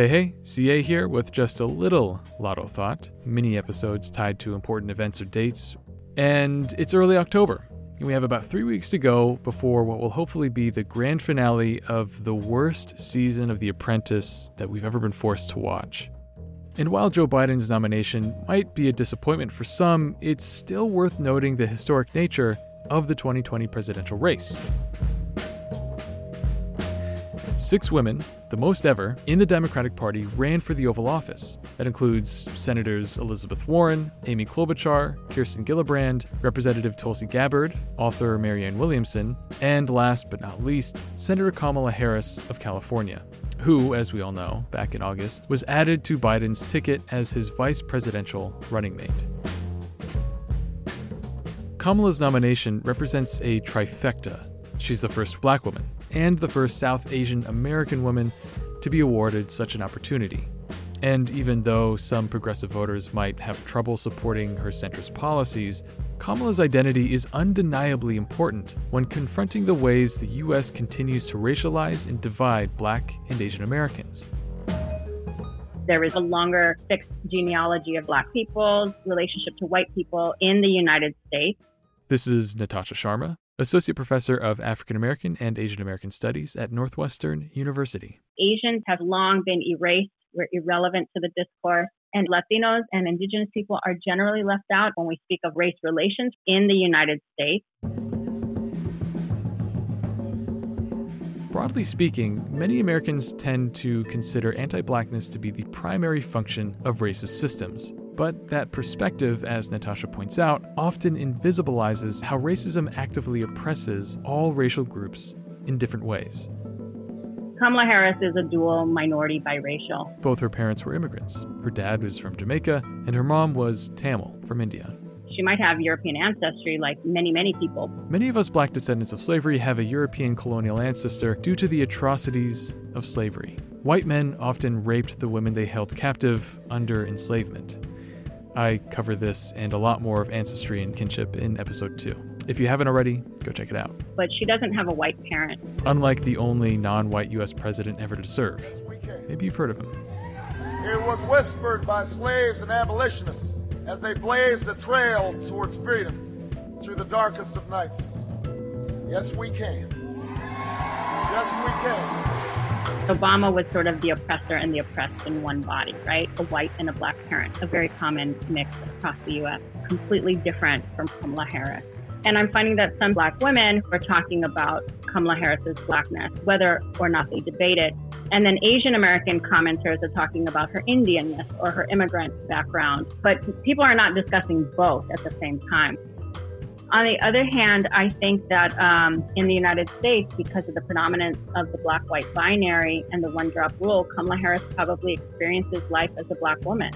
Hey, hey, CA here with just a little LATTO Thought, mini episodes tied to important events or dates. And it's early October, and we have about three weeks to go before what will hopefully be the grand finale of the worst season of The Apprentice that we've ever been forced to watch. And while Joe Biden's nomination might be a disappointment for some, it's still worth noting the historic nature of the 2020 presidential race. Six women, the most ever, in the Democratic Party ran for the Oval Office. That includes Senators Elizabeth Warren, Amy Klobuchar, Kirsten Gillibrand, Representative Tulsi Gabbard, author Marianne Williamson, and last but not least, Senator Kamala Harris of California, who, as we all know, back in August, was added to Biden's ticket as his vice presidential running mate. Kamala's nomination represents a trifecta. She's the first black woman, and the first South Asian American woman to be awarded such an opportunity. And even though some progressive voters might have trouble supporting her centrist policies, Kamala's identity is undeniably important when confronting the ways the U.S. continues to racialize and divide black and Asian Americans. There is a longer fixed genealogy of black people's relationship to white people in the United States. This is Nitasha Sharma, Associate Professor of African American and Asian American Studies at Northwestern University. Asians have long been erased, we're irrelevant to the discourse, and Latinos and Indigenous people are generally left out when we speak of race relations in the United States. Broadly speaking, many Americans tend to consider anti blackness to be the primary function of racist systems. But that perspective, as Nitasha points out, often invisibilizes how racism actively oppresses all racial groups in different ways. Kamala Harris is a dual minority biracial. Both her parents were immigrants. Her dad was from Jamaica, and her mom was Tamil from India. She might have European ancestry like many, many people. Many of us black descendants of slavery have a European colonial ancestor due to the atrocities of slavery. White men often raped the women they held captive under enslavement. I cover this and a lot more of ancestry and kinship in episode 2. If you haven't already, go check it out. But she doesn't have a white parent. Unlike the only non white U.S. president ever to serve. Maybe you've heard of him. It was whispered by slaves and abolitionists as they blazed a trail towards freedom through the darkest of nights. Yes, we can. Yes, we can. Obama was sort of the oppressor and the oppressed in one body, right? A white and a black parent, a very common mix across the US, completely different from Kamala Harris. And I'm finding that some black women are talking about Kamala Harris's blackness, whether or not they debate it. And then Asian American commenters are talking about her Indianness or her immigrant background. But people are not discussing both at the same time. On the other hand, I think that um, in the United States, because of the predominance of the black white binary and the one drop rule, Kamala Harris probably experiences life as a black woman,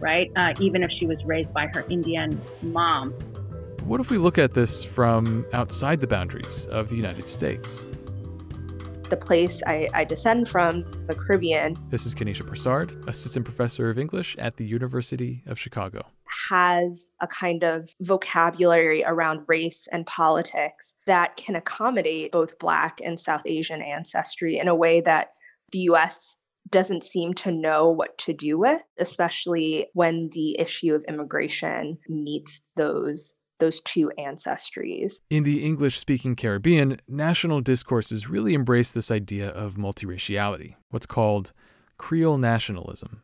right? Uh, even if she was raised by her Indian mom. What if we look at this from outside the boundaries of the United States? the place I, I, descend from, the Caribbean. This is Kaneesha Parsard, Assistant Professor of English at the University of Chicago has a kind of vocabulary around race and politics that can accommodate both Black and South Asian ancestry in a way that the US doesn't seem to know what to do with, especially when the issue of immigration meets those those two ancestries. In the English speaking Caribbean, national discourses really embrace this idea of multiraciality, what's called Creole nationalism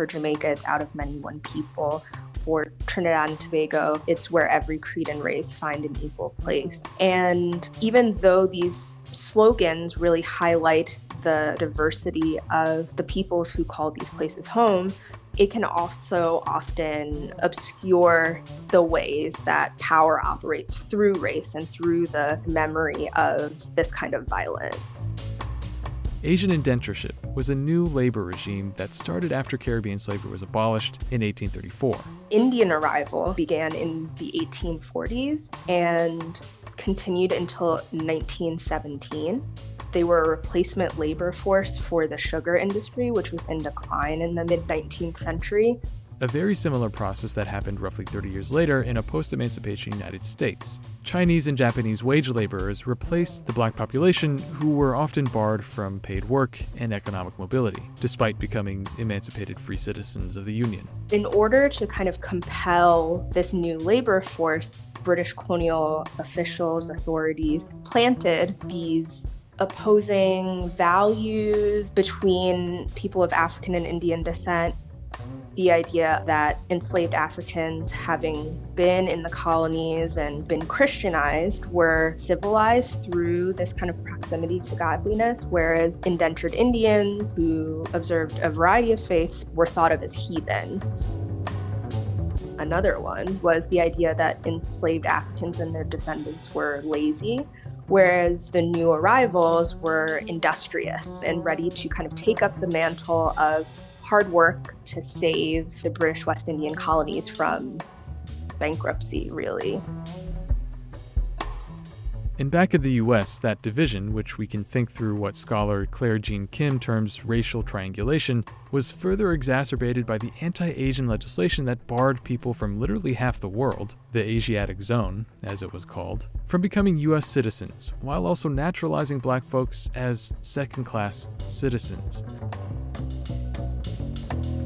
for Jamaica, it's out of many one people. For Trinidad and Tobago, it's where every creed and race find an equal place. And even though these slogans really highlight the diversity of the peoples who call these places home, it can also often obscure the ways that power operates through race and through the memory of this kind of violence. Asian indentureship was a new labor regime that started after Caribbean slavery was abolished in 1834. Indian arrival began in the 1840s and continued until 1917. They were a replacement labor force for the sugar industry, which was in decline in the mid 19th century. a very similar process that happened roughly 30 years later in a post emancipation United States. Chinese and Japanese wage laborers replaced the black population who were often barred from paid work and economic mobility, despite becoming emancipated free citizens of the Union. In order to kind of compel this new labor force, British colonial officials, authorities planted these opposing values between people of African and Indian descent the idea that enslaved Africans, having been in the colonies and been Christianized, were civilized through this kind of proximity to godliness, whereas indentured Indians who observed a variety of faiths were thought of as heathen. Another one was the idea that enslaved Africans and their descendants were lazy whereas the new arrivals were industrious and ready to kind of take up the mantle of hard work to save the British West Indian colonies from bankruptcy, really. And back in the US, that division, which we can think through what scholar Claire Jean Kim terms racial triangulation, was further exacerbated by the anti Asian legislation that barred people from literally half the world, the Asiatic Zone, as it was called, from becoming US citizens, while also naturalizing black folks as second class citizens.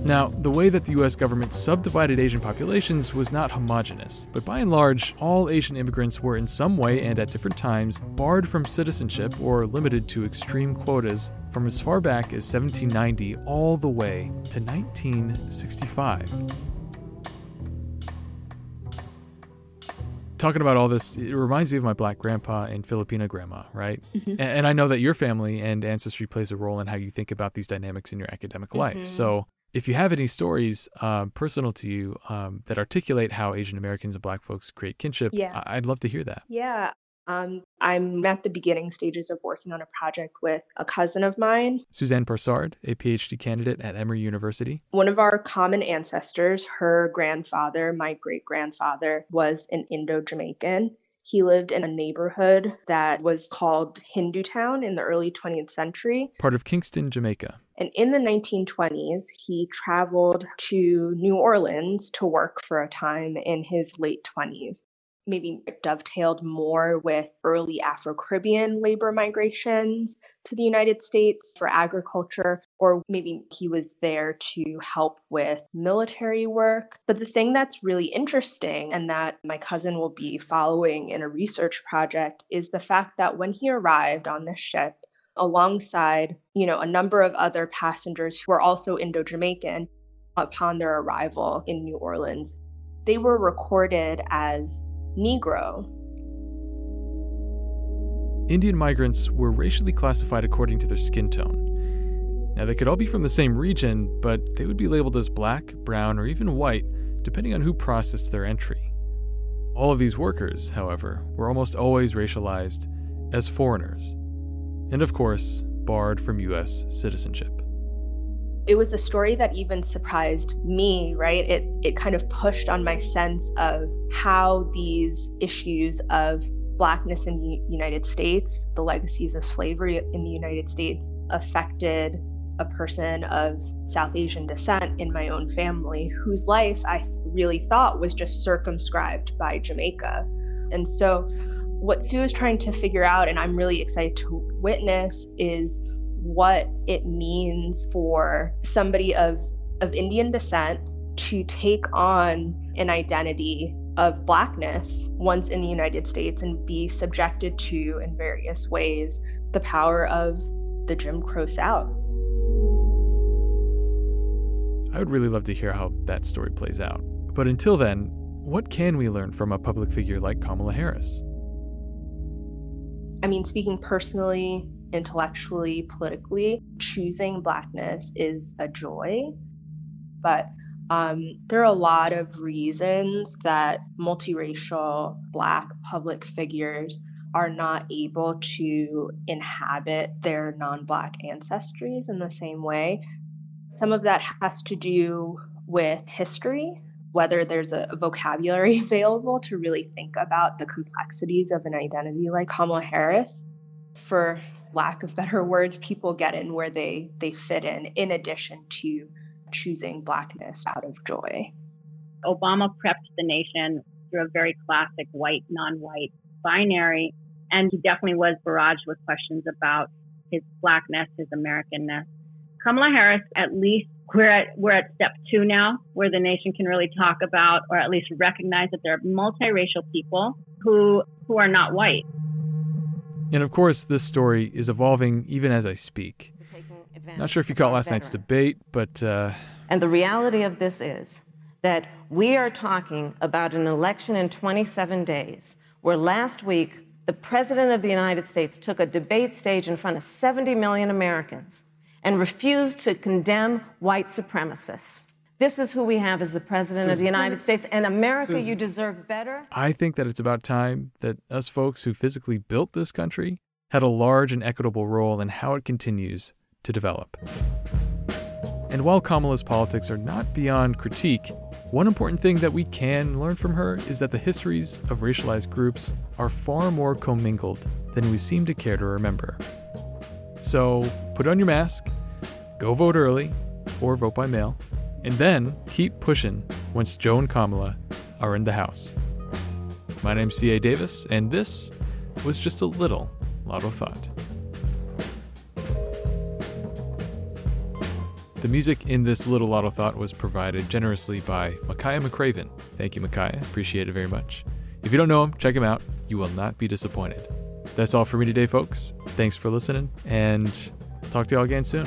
Now, the way that the US government subdivided Asian populations was not homogenous, but by and large, all Asian immigrants were in some way and at different times barred from citizenship or limited to extreme quotas from as far back as 1790 all the way to 1965. talking about all this, it reminds me of my black grandpa and Filipino grandma, right? Mm-hmm. And, I know that your family and ancestry plays a role in how you think about these dynamics in your academic life. Mm-hmm. So if you have any stories um, personal to you um, that articulate how Asian Americans and Black folks create kinship, yeah. I- would love to hear that. Yeah. Um, I'm at the beginning stages of working on a project with a cousin of mine, Suzanne Parsard, a PhD candidate at Emory University. One of our common ancestors, her grandfather, my great grandfather, was an Indo Jamaican. He lived in a neighborhood that was called Hindu Town in the early 20th century. Part of Kingston, Jamaica. And in the 1920s, he traveled to New Orleans to work for a time in his late 20s maybe dovetailed more with early Afro Caribbean labor migrations to the United States for agriculture, or maybe he was there to help with military work. But the thing that's really interesting and that my cousin will be following in a research project is the fact that when he arrived on this ship, alongside you know a number of other passengers who were also indo-jamaican upon their arrival in new orleans they were recorded as Negro. Indian migrants were racially classified according to their skin tone. Now, they could all be from the same region, but they would be labeled as black, brown, or even white, depending on who processed their entry. All of these workers, however, were almost always racialized as foreigners, and of course, barred from U.S. citizenship it was a story that even surprised me right? It it kind of pushed on my sense of how these issues of blackness in the united states the legacies of slavery in the united states affected a person of south asian descent in my own family whose life i really thought was just circumscribed by jamaica. And so what sue is trying to figure out and i'm really excited to witness is what it means for somebody of, of Indian descent to take on an identity of blackness once in the United States and be subjected to, in various ways, the power of the Jim Crow South. I would really love to hear how that story plays out. But until then, what can we learn from a public figure like Kamala Harris? I mean, speaking personally, intellectually, politically, choosing Blackness is a joy. But um, there are a lot of reasons that multiracial Black public figures are not able to inhabit their non Black ancestries in the same way. Some of that has to do with history, whether there's a vocabulary available to really think about the complexities of an identity like Kamala Harris. For lack of better words, people get in where they they fit in, in addition to choosing Blackness out of joy. Obama prepped the nation through a very classic white, non white binary. And he definitely was barraged with questions about his Blackness, his Americanness. Kamala Harris, at least we're at we're at step two now, where the nation can really talk about, or at least recognize that there are multiracial people who who are not white. And of course, this story is evolving even as I speak. Not sure if you caught last veterans. night's debate, but. Uh... And the reality of this is that we are talking about an election in 27 days, where last week the President of the United States took a debate stage in front of 70 million Americans and refused to condemn white supremacists. This is who we have as the President of the United States. And America, Susan, you deserve better. I think that it's about time that us folks who physically built this country had a large and equitable role in how it continues to develop. And while Kamala's politics are not beyond critique, one important thing that we can learn from her is that the histories of racialized groups are far more commingled than we seem to care to remember. So put on your mask, go vote early, or vote by mail, and then keep pushing once Joe and Kamala are in the House. My name's C.A. Davis, and this was just a little LATTO Thought. The music in this little LATTO Thought was provided generously by Makaya McCraven. Thank you, Makaya. Appreciate it very much. If you don't know him, check him out. You will not be disappointed. That's all for me today, folks. Thanks for listening, and talk to y'all again soon.